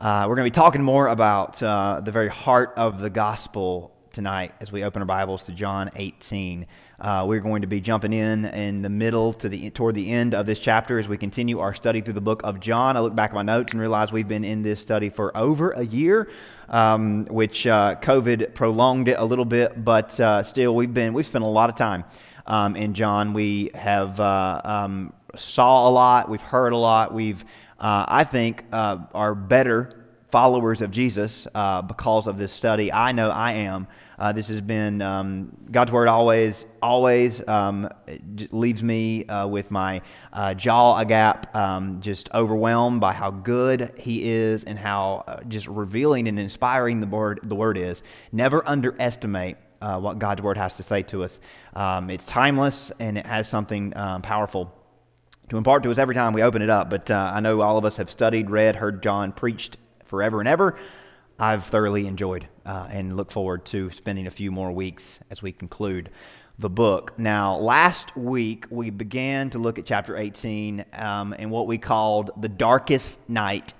Uh, we're going to be talking more about uh, the very heart of the gospel tonight as we open our Bibles to John 18. Uh, we're going to be jumping in in the middle to the toward the end of this chapter as we continue our study through the book of John. I look back at my notes and realize we've been in this study for over a year, um, which uh, COVID prolonged it a little bit, but uh, still we've been we've spent a lot of time um, in John. We have uh, um, saw a lot, we've heard a lot, we've uh, I think, uh, are better followers of Jesus uh, because of this study. I know I am. Uh, this has been um, God's word always, always um, leaves me uh, with my uh, jaw agape, um, just overwhelmed by how good He is and how just revealing and inspiring the word the word is. Never underestimate what God's word has to say to us. Um, it's timeless and it has something um, powerful to impart to us every time we open it up. But uh, I know all of us have studied, read, heard John preached forever and ever. I've thoroughly enjoyed uh, and look forward to spending a few more weeks as we conclude the book. Now, last week we began to look at chapter 18 um, and what we called the darkest night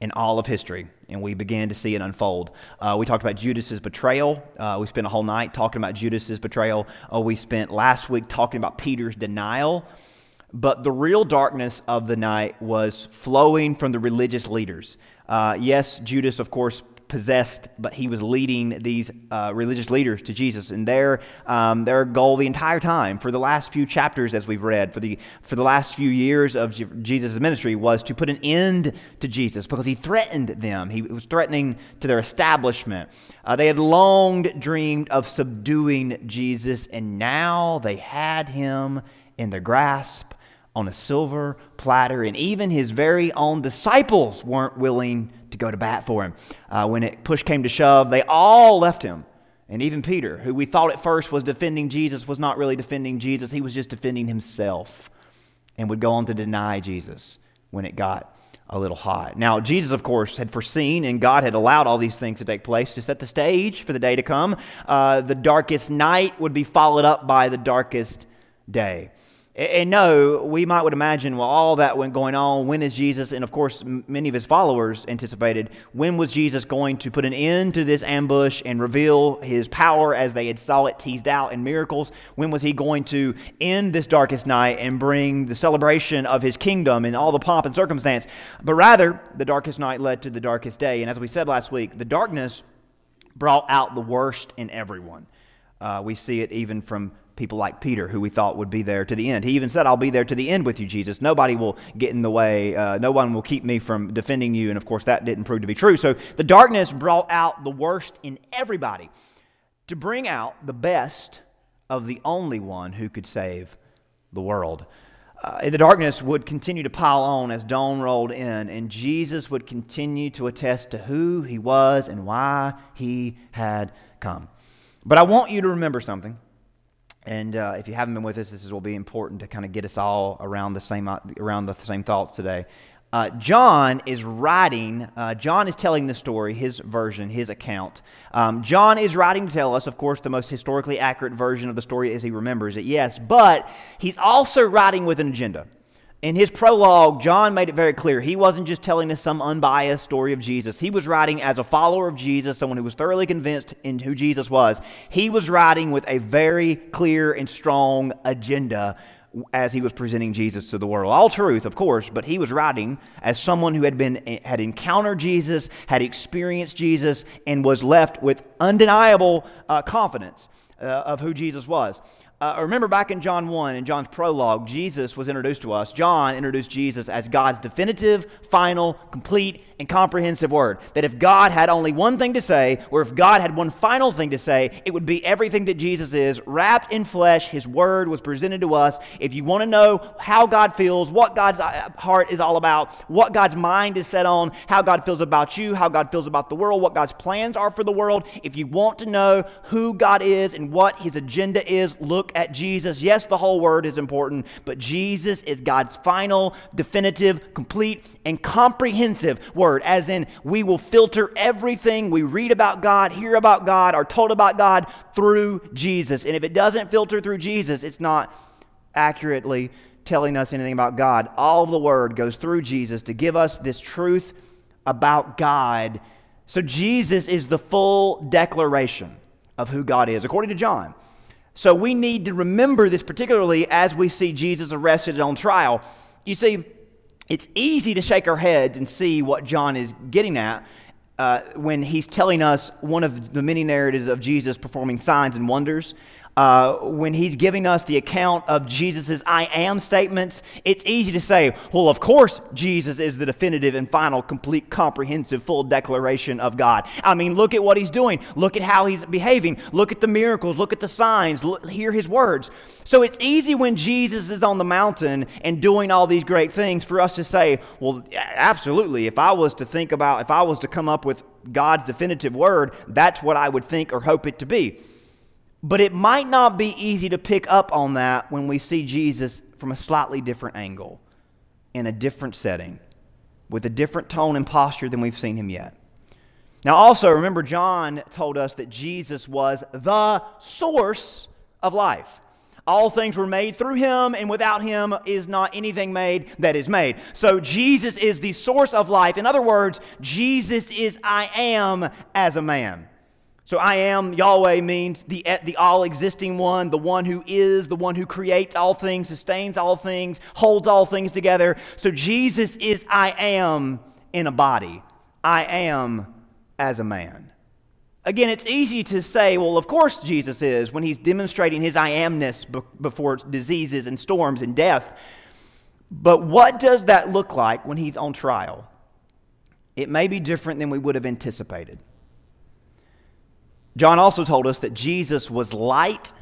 in all of history. And we began to see it unfold. Uh, we talked about Judas's betrayal. Uh, we spent a whole night talking about Judas's betrayal. Uh, we spent last week talking about Peter's denial but the real darkness of the night was flowing from the religious leaders. Uh, yes, Judas, of course, possessed, but he was leading these uh, religious leaders to Jesus. And their, um, their goal the entire time, for the last few chapters as we've read, for the, for the last few years of Jesus' ministry, was to put an end to Jesus because he threatened them. He was threatening to their establishment. Uh, they had long dreamed of subduing Jesus, and now they had him in their grasp on a silver platter, and even his very own disciples weren't willing to go to bat for him. Uh, when it push came to shove, they all left him. And even Peter, who we thought at first was defending Jesus, was not really defending Jesus. He was just defending himself and would go on to deny Jesus when it got a little hot. Now, Jesus, of course, had foreseen and God had allowed all these things to take place to set the stage for the day to come. Uh, the darkest night would be followed up by the darkest day. And no, we might would imagine, well, all that went going on. When is Jesus, and of course, many of his followers anticipated, when was Jesus going to put an end to this ambush and reveal his power as they had saw it teased out in miracles? When was he going to end this darkest night and bring the celebration of his kingdom and all the pomp and circumstance? But rather, the darkest night led to the darkest day. And as we said last week, the darkness brought out the worst in everyone. Uh, we see it even from people like Peter, who we thought would be there to the end. He even said, I'll be there to the end with you, Jesus. Nobody will get in the way. Uh, no one will keep me from defending you. And of course, that didn't prove to be true. So the darkness brought out the worst in everybody to bring out the best of the only one who could save the world. Uh, the darkness would continue to pile on as dawn rolled in, and Jesus would continue to attest to who he was and why he had come. But I want you to remember something. And uh, if you haven't been with us, this will be important to kind of get us all around the same uh, around the same thoughts today. Uh, John is writing. Uh, John is telling the story, his version, his account. Um, John is writing to tell us, of course, the most historically accurate version of the story as he remembers it. Yes, but he's also writing with an agenda. In his prologue, John made it very clear he wasn't just telling us some unbiased story of Jesus. He was writing as a follower of Jesus, someone who was thoroughly convinced in who Jesus was. He was writing with a very clear and strong agenda as he was presenting Jesus to the world. All truth, of course, but he was writing as someone who had been had encountered Jesus, had experienced Jesus, and was left with undeniable uh, confidence uh, of who Jesus was. Uh, remember back in John 1, in John's prologue, Jesus was introduced to us. John introduced Jesus as God's definitive, final, complete, and comprehensive word. That if God had only one thing to say, or if God had one final thing to say, it would be everything that Jesus is, wrapped in flesh. His word was presented to us. If you want to know how God feels, what God's uh, heart is all about, what God's mind is set on, how God feels about you, how God feels about the world, what God's plans are for the world, if you want to know who God is and what his agenda is, look at Jesus. Yes, the whole word is important, but Jesus is God's final, definitive, complete, and comprehensive word, as in we will filter everything we read about God, hear about God, are told about God through Jesus. And if it doesn't filter through Jesus, it's not accurately telling us anything about God. All of the word goes through Jesus to give us this truth about God. So Jesus is the full declaration of who God is, according to John. So we need to remember this particularly as we see Jesus arrested and on trial. You see, it's easy to shake our heads and see what John is getting at uh, when he's telling us one of the many narratives of Jesus performing signs and wonders uh, when he's giving us the account of Jesus' I am statements, it's easy to say, well, of course, Jesus is the definitive and final, complete, comprehensive, full declaration of God. I mean, look at what he's doing. Look at how he's behaving. Look at the miracles. Look at the signs. Look, hear his words. So it's easy when Jesus is on the mountain and doing all these great things for us to say, well, absolutely. If I was to think about, if I was to come up with God's definitive word, that's what I would think or hope it to be. But it might not be easy to pick up on that when we see Jesus from a slightly different angle, in a different setting, with a different tone and posture than we've seen him yet. Now, also, remember, John told us that Jesus was the source of life. All things were made through him, and without him is not anything made that is made. So, Jesus is the source of life. In other words, Jesus is I am as a man. So I am Yahweh means the, the all existing one, the one who is, the one who creates all things, sustains all things, holds all things together. So Jesus is I am in a body. I am as a man. Again, it's easy to say, well, of course Jesus is when he's demonstrating his I amness before diseases and storms and death. But what does that look like when he's on trial? It may be different than we would have anticipated. John also told us that Jesus was light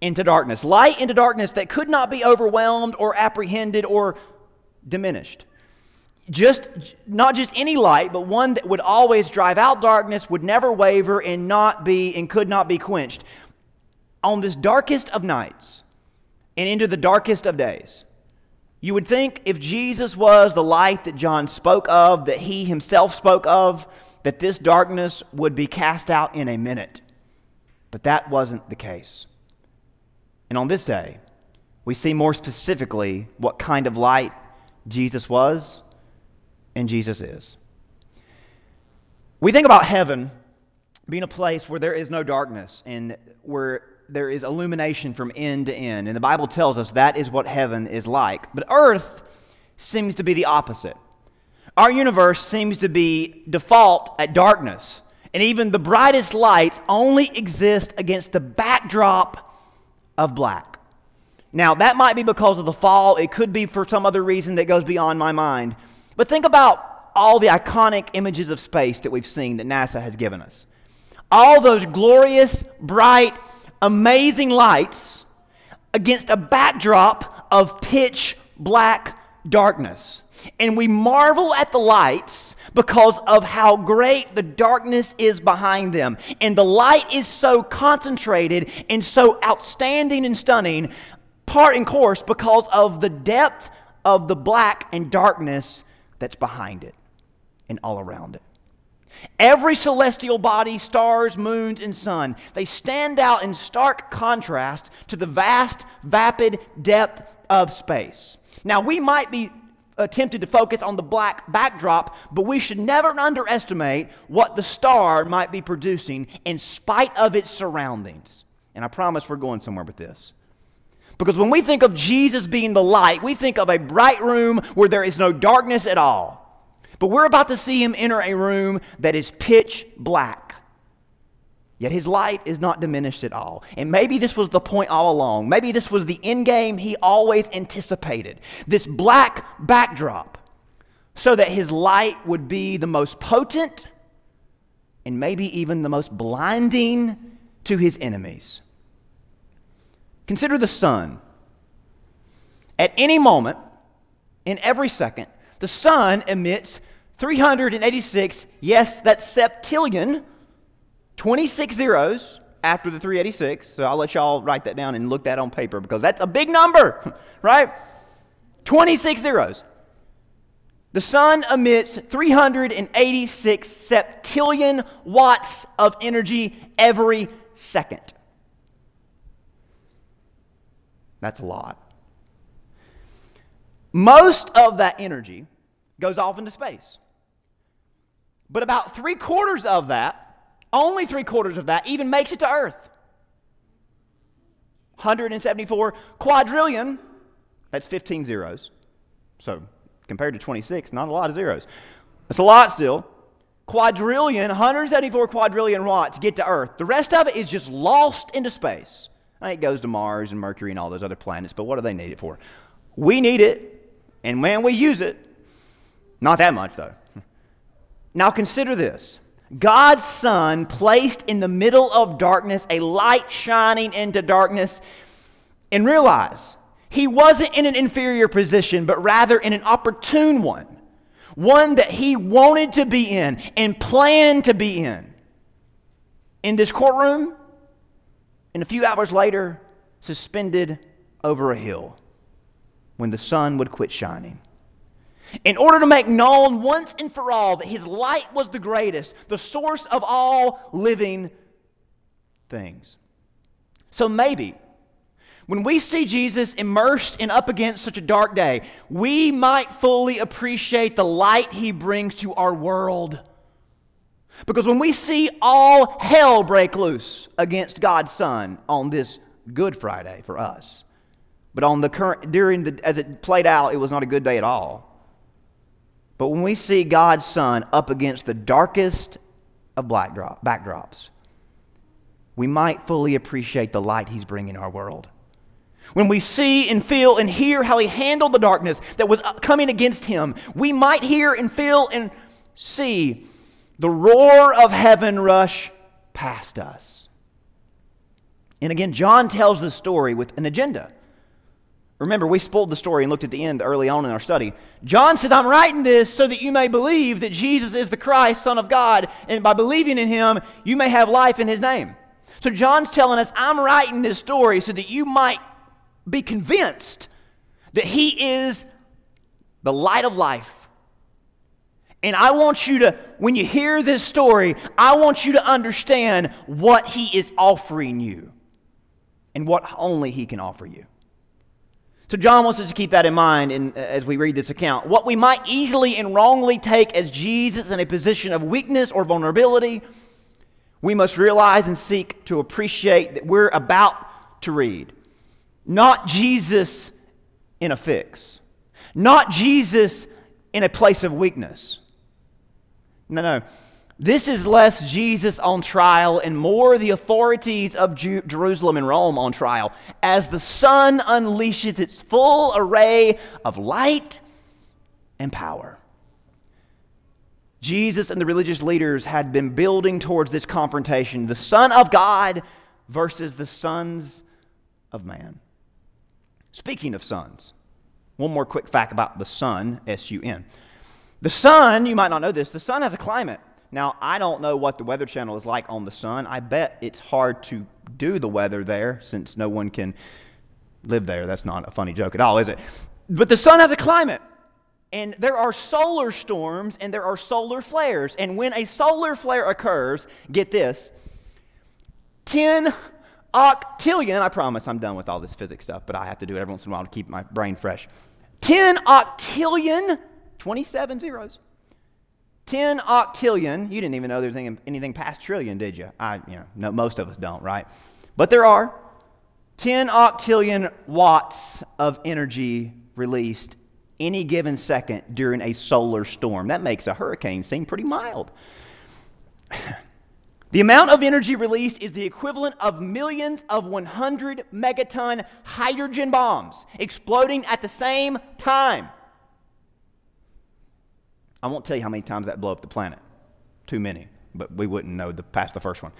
into darkness, light into darkness that could not be overwhelmed or apprehended or diminished. Just not just any light, but one that would always drive out darkness, would never waver and not be and could not be quenched. On this darkest of nights and into the darkest of days, you would think if Jesus was the light that John spoke of, that he himself spoke of, that this darkness would be cast out in a minute. But that wasn't the case. And on this day, we see more specifically what kind of light Jesus was and Jesus is. We think about heaven being a place where there is no darkness and where there is illumination from end to end. And the Bible tells us that is what heaven is like. But earth seems to be the opposite. Our universe seems to be default at darkness. And even the brightest lights only exist against the backdrop of black. Now, that might be because of the fall. It could be for some other reason that goes beyond my mind. But think about all the iconic images of space that we've seen that NASA has given us. All those glorious, bright, amazing lights against a backdrop of pitch black darkness. And we marvel at the lights because of how great the darkness is behind them. And the light is so concentrated and so outstanding and stunning, part and course, because of the depth of the black and darkness that's behind it and all around it. Every celestial body, stars, moons, and sun, they stand out in stark contrast to the vast, vapid depth of space. Now, we might be tempted to focus on the black backdrop, but we should never underestimate what the star might be producing in spite of its surroundings. And I promise we're going somewhere with this. Because when we think of Jesus being the light, we think of a bright room where there is no darkness at all. But we're about to see him enter a room that is pitch black. Yet his light is not diminished at all. And maybe this was the point all along. Maybe this was the end game he always anticipated. This black backdrop, so that his light would be the most potent and maybe even the most blinding to his enemies. Consider the sun. At any moment, in every second, the sun emits 386, yes, that's septillion 26 zeros after the 386. So I'll let y'all write that down and look that on paper because that's a big number, right? 26 zeros. The sun emits 386 septillion watts of energy every second. That's a lot. Most of that energy goes off into space. But about three quarters of that, only three quarters of that, even makes it to Earth. 174 quadrillion, that's 15 zeros. So compared to 26, not a lot of zeros. That's a lot still. Quadrillion, 174 quadrillion watts get to Earth. The rest of it is just lost into space. It goes to Mars and Mercury and all those other planets, but what do they need it for? We need it, and when we use it, not that much though. Now consider this God's Son placed in the middle of darkness, a light shining into darkness, and realize he wasn't in an inferior position, but rather in an opportune one, one that he wanted to be in and planned to be in. In this courtroom, and a few hours later, suspended over a hill when the sun would quit shining. In order to make known once and for all that his light was the greatest, the source of all living things. So maybe when we see Jesus immersed and up against such a dark day, we might fully appreciate the light he brings to our world. Because when we see all hell break loose against God's Son on this Good Friday for us, but on the current during the as it played out, it was not a good day at all. But when we see God's Son up against the darkest of black drop, backdrops, we might fully appreciate the light He's bringing our world. When we see and feel and hear how He handled the darkness that was coming against Him, we might hear and feel and see the roar of heaven rush past us. And again, John tells the story with an agenda. Remember, we spoiled the story and looked at the end early on in our study. John says, I'm writing this so that you may believe that Jesus is the Christ, Son of God, and by believing in him, you may have life in his name. So John's telling us, I'm writing this story so that you might be convinced that he is the light of life and I want you to, when you hear this story, I want you to understand what He is offering you and what only He can offer you. So, John wants us to keep that in mind in, uh, as we read this account. What we might easily and wrongly take as Jesus in a position of weakness or vulnerability, we must realize and seek to appreciate that we're about to read. Not Jesus in a fix, not Jesus in a place of weakness no, no. This is less Jesus on trial and more the authorities of Ju- Jerusalem and Rome on trial as the sun unleashes its full array of light and power. Jesus and the religious leaders had been building towards this confrontation the Son of God versus the sons of man. Speaking of sons, one more quick fact about the sun, S U N. The sun, you might not know this, the sun has a climate. Now, I don't know what the Weather Channel is like on the sun. I bet it's hard to do the weather there since no one can live there. That's not a funny joke at all, is it? But the sun has a climate. And there are solar storms and there are solar flares. And when a solar flare occurs, get this 10 octillion, I promise I'm done with all this physics stuff, but I have to do it every once in a while to keep my brain fresh. 10 octillion 27 zeros. 10 octillion. You didn't even know there was anything, anything past trillion, did you? I, you know, no, most of us don't, right? But there are 10 octillion watts of energy released any given second during a solar storm. That makes a hurricane seem pretty mild. The amount of energy released is the equivalent of millions of 100 megaton hydrogen bombs exploding at the same time. I won't tell you how many times that blew up the planet. Too many, but we wouldn't know the, past the first one.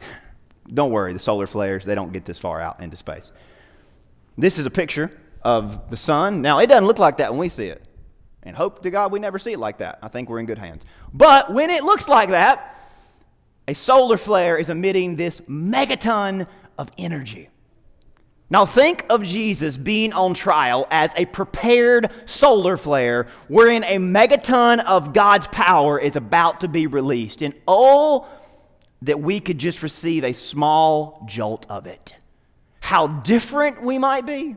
don't worry, the solar flares, they don't get this far out into space. This is a picture of the sun. Now, it doesn't look like that when we see it. And hope to God we never see it like that. I think we're in good hands. But when it looks like that, a solar flare is emitting this megaton of energy. Now, think of Jesus being on trial as a prepared solar flare wherein a megaton of God's power is about to be released. And oh, that we could just receive a small jolt of it. How different we might be.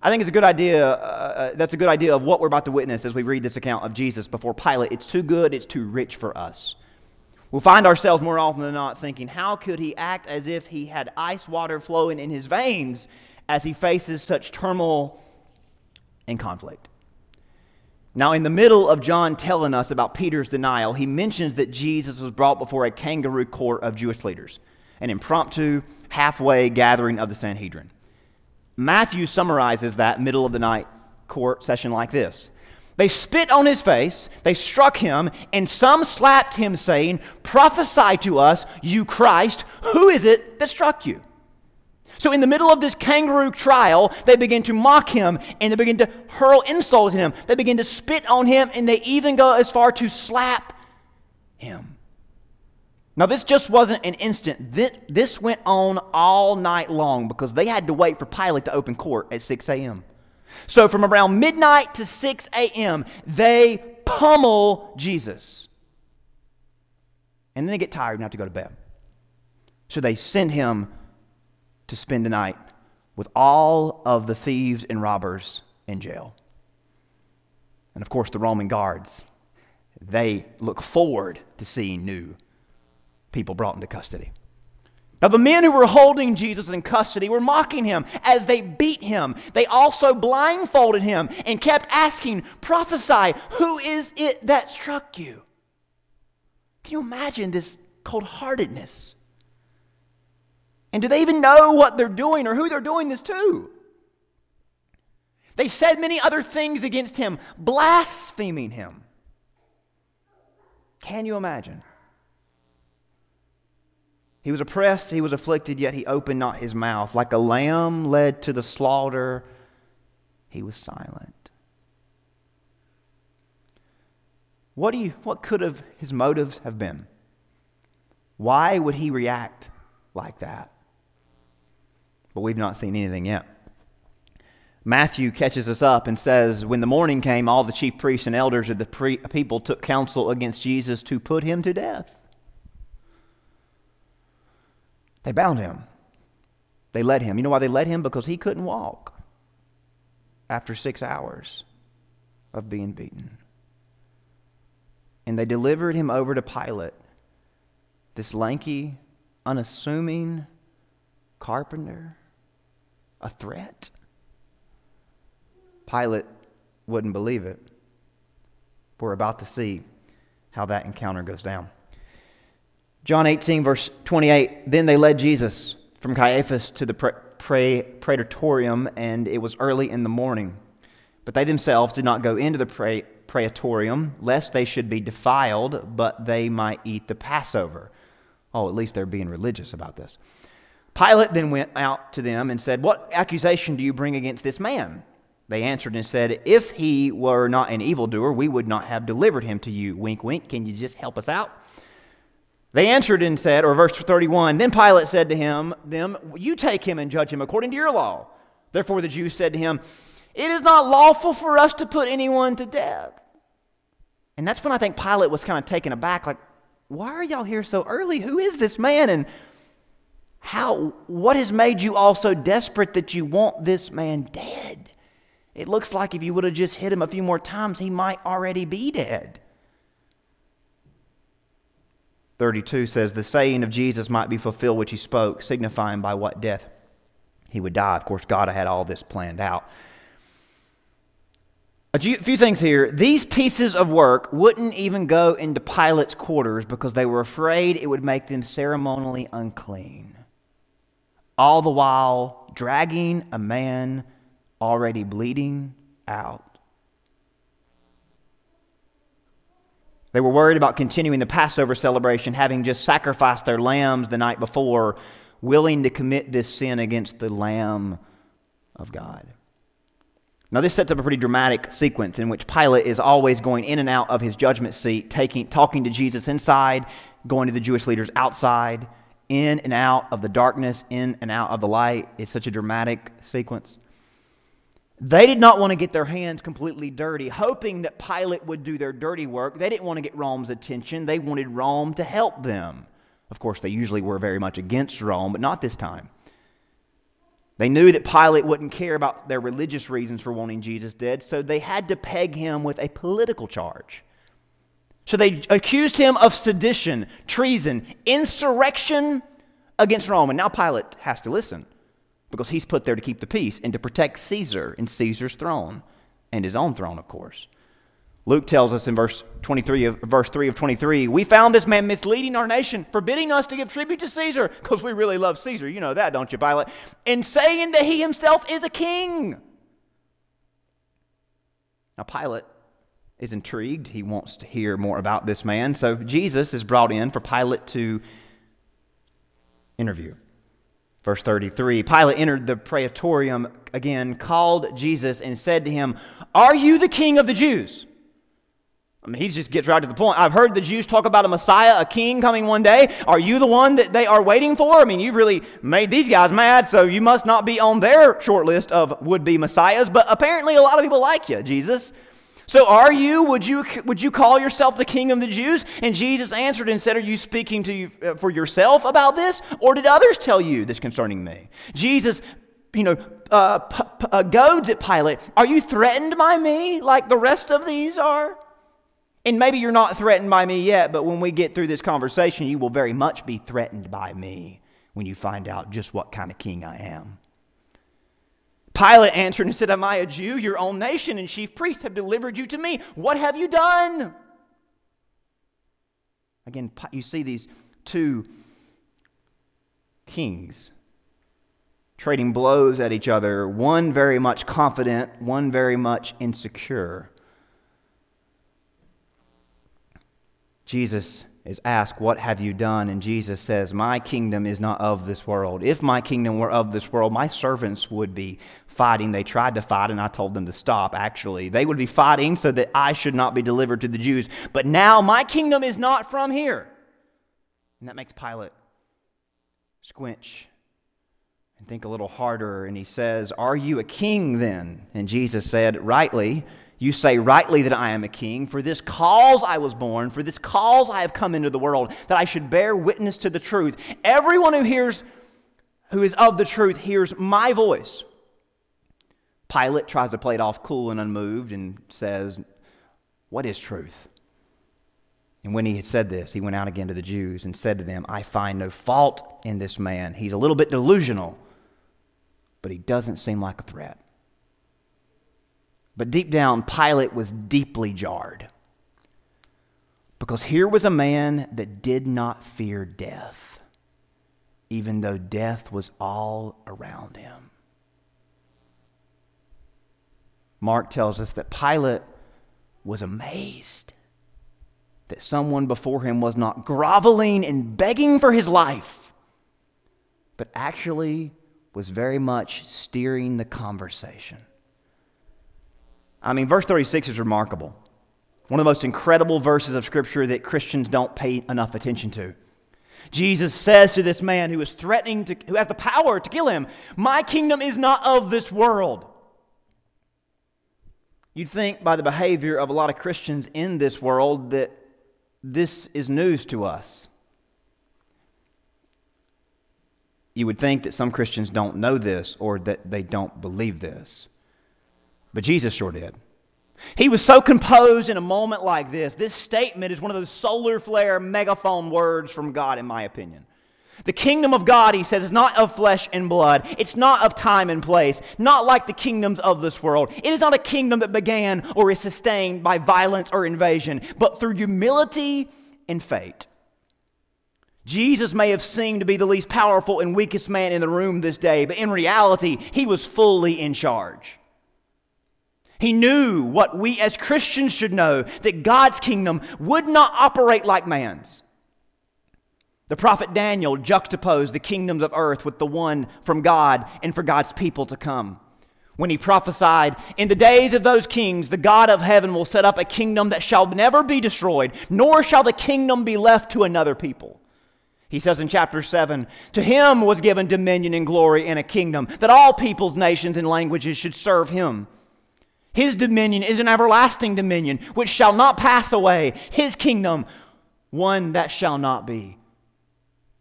I think it's a good idea. Uh, uh, that's a good idea of what we're about to witness as we read this account of Jesus before Pilate. It's too good, it's too rich for us. We'll find ourselves more often than not thinking, how could he act as if he had ice water flowing in his veins as he faces such turmoil and conflict? Now, in the middle of John telling us about Peter's denial, he mentions that Jesus was brought before a kangaroo court of Jewish leaders, an impromptu, halfway gathering of the Sanhedrin. Matthew summarizes that middle of the night court session like this They spit on his face, they struck him, and some slapped him, saying, Prophesy to us, you Christ, who is it that struck you? So, in the middle of this kangaroo trial, they begin to mock him and they begin to hurl insults at him. They begin to spit on him and they even go as far to slap him. Now, this just wasn't an instant. This went on all night long because they had to wait for Pilate to open court at 6 a.m. So, from around midnight to 6 a.m., they pummel Jesus. And then they get tired and have to go to bed. So, they send him to spend the night with all of the thieves and robbers in jail. And of course, the Roman guards, they look forward to seeing new people brought into custody. Now, the men who were holding Jesus in custody were mocking him as they beat him. They also blindfolded him and kept asking, Prophesy, who is it that struck you? Can you imagine this cold heartedness? And do they even know what they're doing or who they're doing this to? They said many other things against him, blaspheming him. Can you imagine? He was oppressed, he was afflicted, yet he opened not his mouth. Like a lamb led to the slaughter, he was silent. What, do you, what could have his motives have been? Why would he react like that? but we've not seen anything yet. Matthew catches us up and says, When the morning came, all the chief priests and elders of the pre- people took counsel against Jesus to put him to death. They bound him. They led him. You know why they led him? Because he couldn't walk after six hours of being beaten. And they delivered him over to Pilate, this lanky, unassuming carpenter a threat? Pilate wouldn't believe it. We're about to see how that encounter goes down. John 18, verse 28 Then they led Jesus from Caiaphas to the praetorium, and it was early in the morning. But they themselves did not go into the praetorium, lest they should be defiled, but they might eat the Passover. Oh, at least they're being religious about this. Pilate then went out to them and said, What accusation do you bring against this man? They answered and said, If he were not an evildoer, we would not have delivered him to you. Wink, wink. Can you just help us out? They answered and said, or verse 31, Then Pilate said to him, them, You take him and judge him according to your law. Therefore the Jews said to him, It is not lawful for us to put anyone to death. And that's when I think Pilate was kind of taken aback, like, Why are y'all here so early? Who is this man? And how, what has made you all so desperate that you want this man dead? It looks like if you would have just hit him a few more times, he might already be dead. 32 says, The saying of Jesus might be fulfilled which he spoke, signifying by what death he would die. Of course, God had all this planned out. A few things here. These pieces of work wouldn't even go into Pilate's quarters because they were afraid it would make them ceremonially unclean all the while dragging a man already bleeding out. They were worried about continuing the Passover celebration, having just sacrificed their lambs the night before, willing to commit this sin against the Lamb of God. Now, this sets up a pretty dramatic sequence in which Pilate is always going in and out of his judgment seat, taking, talking to Jesus inside, going to the Jewish leaders outside, in and out of the darkness, in and out of the light. It's such a dramatic sequence. They did not want to get their hands completely dirty, hoping that Pilate would do their dirty work. They didn't want to get Rome's attention. They wanted Rome to help them. Of course, they usually were very much against Rome, but not this time. They knew that Pilate wouldn't care about their religious reasons for wanting Jesus dead, so they had to peg him with a political charge. So they accused him of sedition, treason, insurrection against Rome. And now Pilate has to listen because he's put there to keep the peace and to protect Caesar and Caesar's throne and his own throne, of course. Luke tells us in verse 23 of verse 3 of 23, we found this man misleading our nation, forbidding us to give tribute to Caesar, because we really love Caesar. You know that, don't you, Pilate? And saying that he himself is a king. Now Pilate is intrigued. He wants to hear more about this man. So Jesus is brought in for Pilate to interview. Verse 33 Pilate entered the praetorium again, called Jesus, and said to him, Are you the king of the Jews? I mean, he just gets right to the point. I've heard the Jews talk about a Messiah, a king coming one day. Are you the one that they are waiting for? I mean, you've really made these guys mad, so you must not be on their short list of would be Messiahs. But apparently, a lot of people like you, Jesus. So are you? Would you would you call yourself the king of the Jews? And Jesus answered and said, Are you speaking to you, uh, for yourself about this, or did others tell you this concerning me? Jesus, you know, uh, p- p- uh, goads at Pilate. Are you threatened by me like the rest of these are? And maybe you're not threatened by me yet, but when we get through this conversation, you will very much be threatened by me when you find out just what kind of king I am. Pilate answered and said, Am I a Jew? Your own nation and chief priests have delivered you to me. What have you done? Again, you see these two kings trading blows at each other, one very much confident, one very much insecure. Jesus is asked, What have you done? And Jesus says, My kingdom is not of this world. If my kingdom were of this world, my servants would be fighting. They tried to fight, and I told them to stop, actually. They would be fighting so that I should not be delivered to the Jews. But now my kingdom is not from here. And that makes Pilate squinch and think a little harder. And he says, Are you a king then? And Jesus said, Rightly you say rightly that I am a king. For this cause I was born, for this cause I have come into the world, that I should bear witness to the truth. Everyone who hears, who is of the truth, hears my voice. Pilate tries to play it off cool and unmoved and says, What is truth? And when he had said this, he went out again to the Jews and said to them, I find no fault in this man. He's a little bit delusional, but he doesn't seem like a threat. But deep down, Pilate was deeply jarred. Because here was a man that did not fear death, even though death was all around him. Mark tells us that Pilate was amazed that someone before him was not groveling and begging for his life, but actually was very much steering the conversation. I mean, verse 36 is remarkable. One of the most incredible verses of Scripture that Christians don't pay enough attention to. Jesus says to this man who is threatening to, who has the power to kill him, My kingdom is not of this world. You'd think by the behavior of a lot of Christians in this world that this is news to us. You would think that some Christians don't know this or that they don't believe this. But Jesus sure did. He was so composed in a moment like this. This statement is one of those solar flare megaphone words from God, in my opinion. The kingdom of God, he says, is not of flesh and blood. It's not of time and place, not like the kingdoms of this world. It is not a kingdom that began or is sustained by violence or invasion, but through humility and faith. Jesus may have seemed to be the least powerful and weakest man in the room this day, but in reality, he was fully in charge. He knew what we as Christians should know that God's kingdom would not operate like man's. The prophet Daniel juxtaposed the kingdoms of earth with the one from God and for God's people to come. When he prophesied, In the days of those kings, the God of heaven will set up a kingdom that shall never be destroyed, nor shall the kingdom be left to another people. He says in chapter 7 To him was given dominion and glory and a kingdom, that all peoples, nations, and languages should serve him. His dominion is an everlasting dominion which shall not pass away. His kingdom, one that shall not be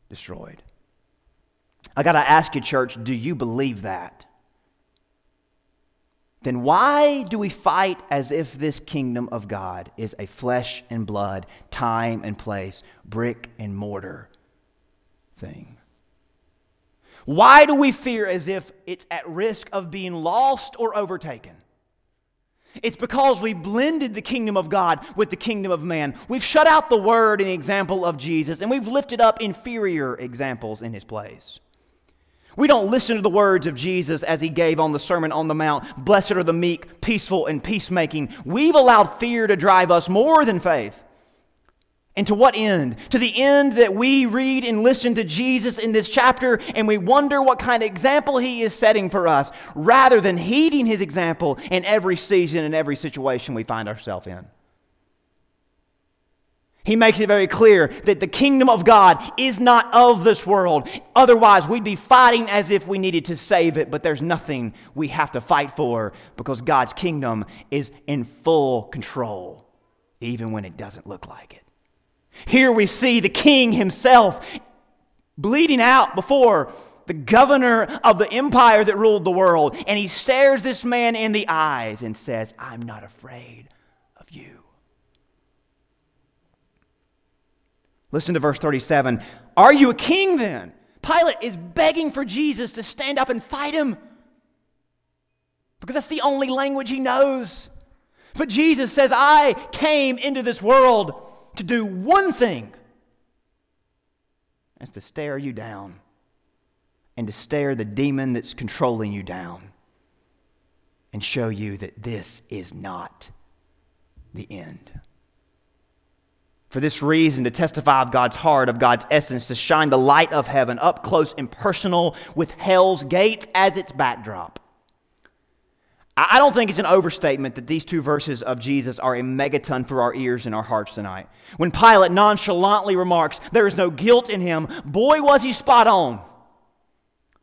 destroyed. I got to ask you, church, do you believe that? Then why do we fight as if this kingdom of God is a flesh and blood, time and place, brick and mortar thing? Why do we fear as if it's at risk of being lost or overtaken? It's because we've blended the kingdom of God with the kingdom of man. We've shut out the word and the example of Jesus, and we've lifted up inferior examples in his place. We don't listen to the words of Jesus as he gave on the Sermon on the Mount Blessed are the meek, peaceful, and peacemaking. We've allowed fear to drive us more than faith. And to what end? To the end that we read and listen to Jesus in this chapter and we wonder what kind of example he is setting for us, rather than heeding his example in every season and every situation we find ourselves in. He makes it very clear that the kingdom of God is not of this world. Otherwise, we'd be fighting as if we needed to save it, but there's nothing we have to fight for because God's kingdom is in full control, even when it doesn't look like it. Here we see the king himself bleeding out before the governor of the empire that ruled the world, and he stares this man in the eyes and says, I'm not afraid of you. Listen to verse 37. Are you a king then? Pilate is begging for Jesus to stand up and fight him because that's the only language he knows. But Jesus says, I came into this world to do one thing. That's to stare you down and to stare the demon that's controlling you down and show you that this is not the end. For this reason, to testify of God's heart, of God's essence, to shine the light of heaven up close and personal with hell's gates as its backdrop. I don't think it's an overstatement that these two verses of Jesus are a megaton for our ears and our hearts tonight. When Pilate nonchalantly remarks, There is no guilt in him, boy, was he spot on.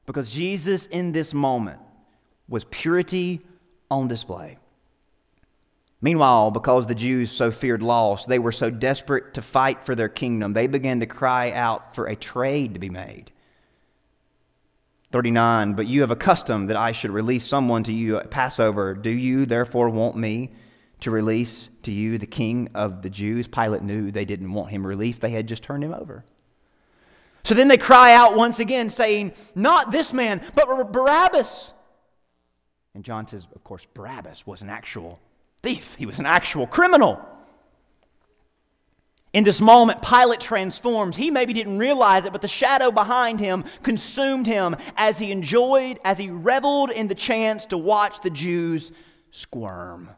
Because Jesus in this moment was purity on display. Meanwhile, because the Jews so feared loss, they were so desperate to fight for their kingdom, they began to cry out for a trade to be made. 39, but you have a custom that I should release someone to you at Passover. Do you therefore want me to release to you the king of the Jews? Pilate knew they didn't want him released, they had just turned him over. So then they cry out once again, saying, Not this man, but Barabbas. And John says, Of course, Barabbas was an actual thief, he was an actual criminal. In this moment, Pilate transforms. He maybe didn't realize it, but the shadow behind him consumed him as he enjoyed, as he reveled in the chance to watch the Jews squirm.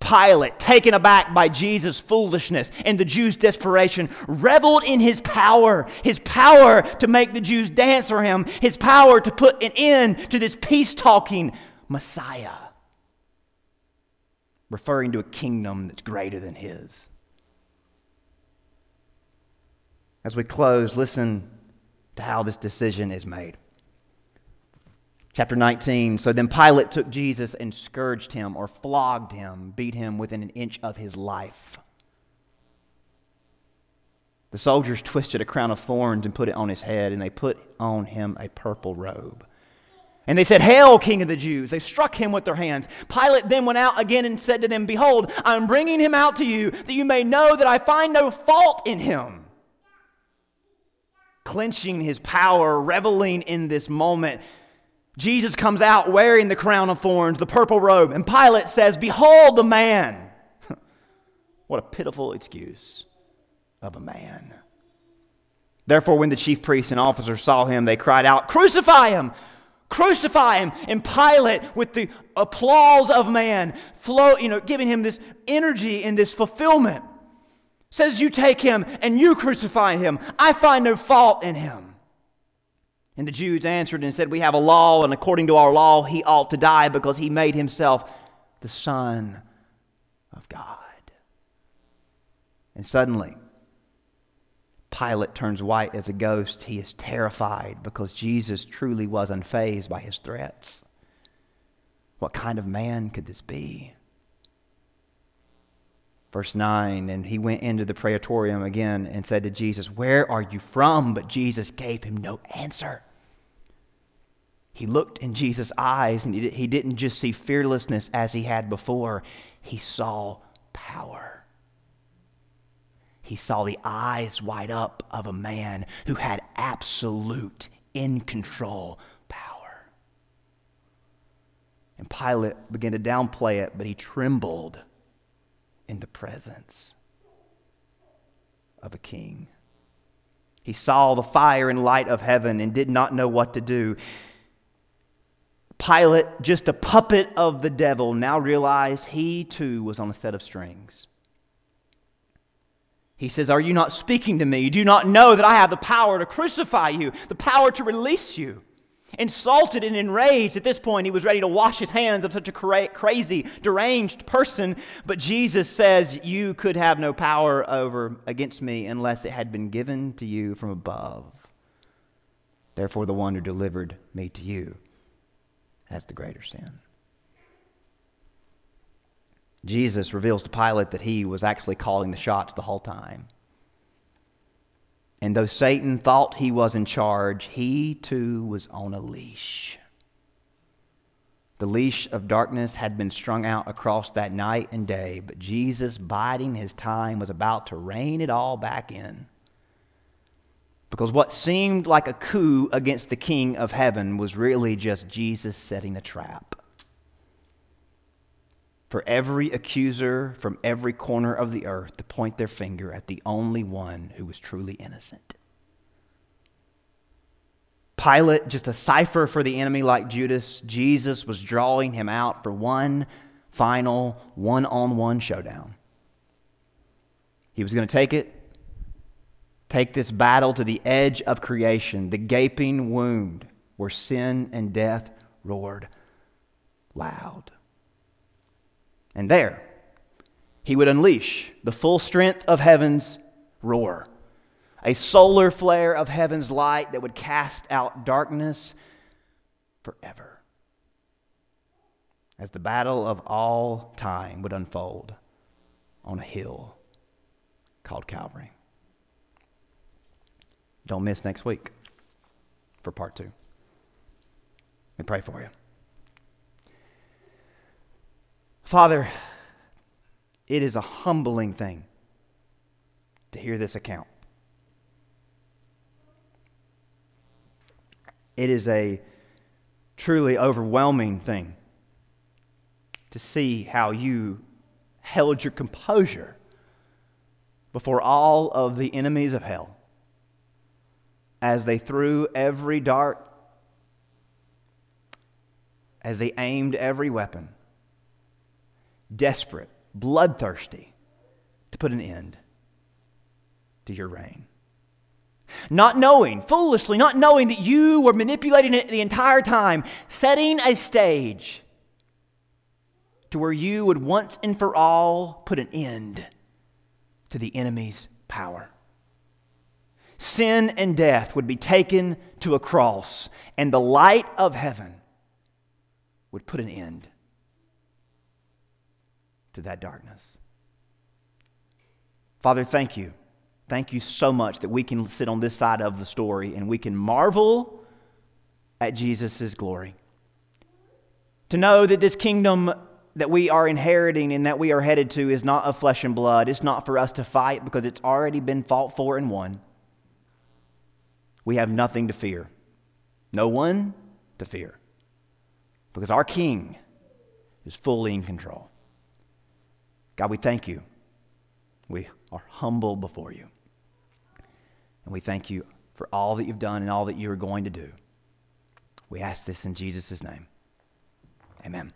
Pilate, taken aback by Jesus' foolishness and the Jews' desperation, reveled in his power, his power to make the Jews dance for him, his power to put an end to this peace talking Messiah referring to a kingdom that's greater than his. As we close, listen to how this decision is made. Chapter 19 So then Pilate took Jesus and scourged him, or flogged him, beat him within an inch of his life. The soldiers twisted a crown of thorns and put it on his head, and they put on him a purple robe. And they said, Hail, King of the Jews. They struck him with their hands. Pilate then went out again and said to them, Behold, I'm bringing him out to you, that you may know that I find no fault in him. Clenching his power, reveling in this moment, Jesus comes out wearing the crown of thorns, the purple robe, and Pilate says, Behold the man. what a pitiful excuse of a man. Therefore, when the chief priests and officers saw him, they cried out, Crucify him! Crucify him. And Pilate, with the applause of man, flow, you know, giving him this energy and this fulfillment, says, You take him and you crucify him. I find no fault in him. And the Jews answered and said, We have a law, and according to our law, he ought to die because he made himself the Son of God. And suddenly, Pilate turns white as a ghost. He is terrified because Jesus truly was unfazed by his threats. What kind of man could this be? Verse 9, and he went into the praetorium again and said to Jesus, Where are you from? But Jesus gave him no answer. He looked in Jesus' eyes and he didn't just see fearlessness as he had before, he saw power. He saw the eyes wide up of a man who had absolute, in control power. And Pilate began to downplay it, but he trembled in the presence of a king. He saw the fire and light of heaven and did not know what to do. Pilate, just a puppet of the devil, now realized he too was on a set of strings. He says, Are you not speaking to me? You do not know that I have the power to crucify you, the power to release you. Insulted and enraged, at this point, he was ready to wash his hands of such a cra- crazy, deranged person. But Jesus says, You could have no power over against me unless it had been given to you from above. Therefore, the one who delivered me to you has the greater sin. Jesus reveals to Pilate that he was actually calling the shots the whole time. And though Satan thought he was in charge, he too was on a leash. The leash of darkness had been strung out across that night and day, but Jesus, biding his time, was about to rein it all back in. Because what seemed like a coup against the King of heaven was really just Jesus setting a trap for every accuser from every corner of the earth to point their finger at the only one who was truly innocent. Pilate, just a cipher for the enemy like Judas, Jesus was drawing him out for one final one on one showdown. He was going to take it, take this battle to the edge of creation, the gaping wound where sin and death roared loud. And there, he would unleash the full strength of heaven's roar, a solar flare of heaven's light that would cast out darkness forever. As the battle of all time would unfold on a hill called Calvary. Don't miss next week for part two. Me pray for you. Father, it is a humbling thing to hear this account. It is a truly overwhelming thing to see how you held your composure before all of the enemies of hell as they threw every dart, as they aimed every weapon desperate, bloodthirsty to put an end to your reign. Not knowing, foolishly, not knowing that you were manipulating it the entire time, setting a stage to where you would once and for all put an end to the enemy's power. Sin and death would be taken to a cross, and the light of heaven would put an end to that darkness. Father, thank you. Thank you so much that we can sit on this side of the story and we can marvel at Jesus' glory. To know that this kingdom that we are inheriting and that we are headed to is not of flesh and blood. It's not for us to fight because it's already been fought for and won. We have nothing to fear, no one to fear, because our King is fully in control. God, we thank you. We are humble before you. And we thank you for all that you've done and all that you are going to do. We ask this in Jesus' name. Amen.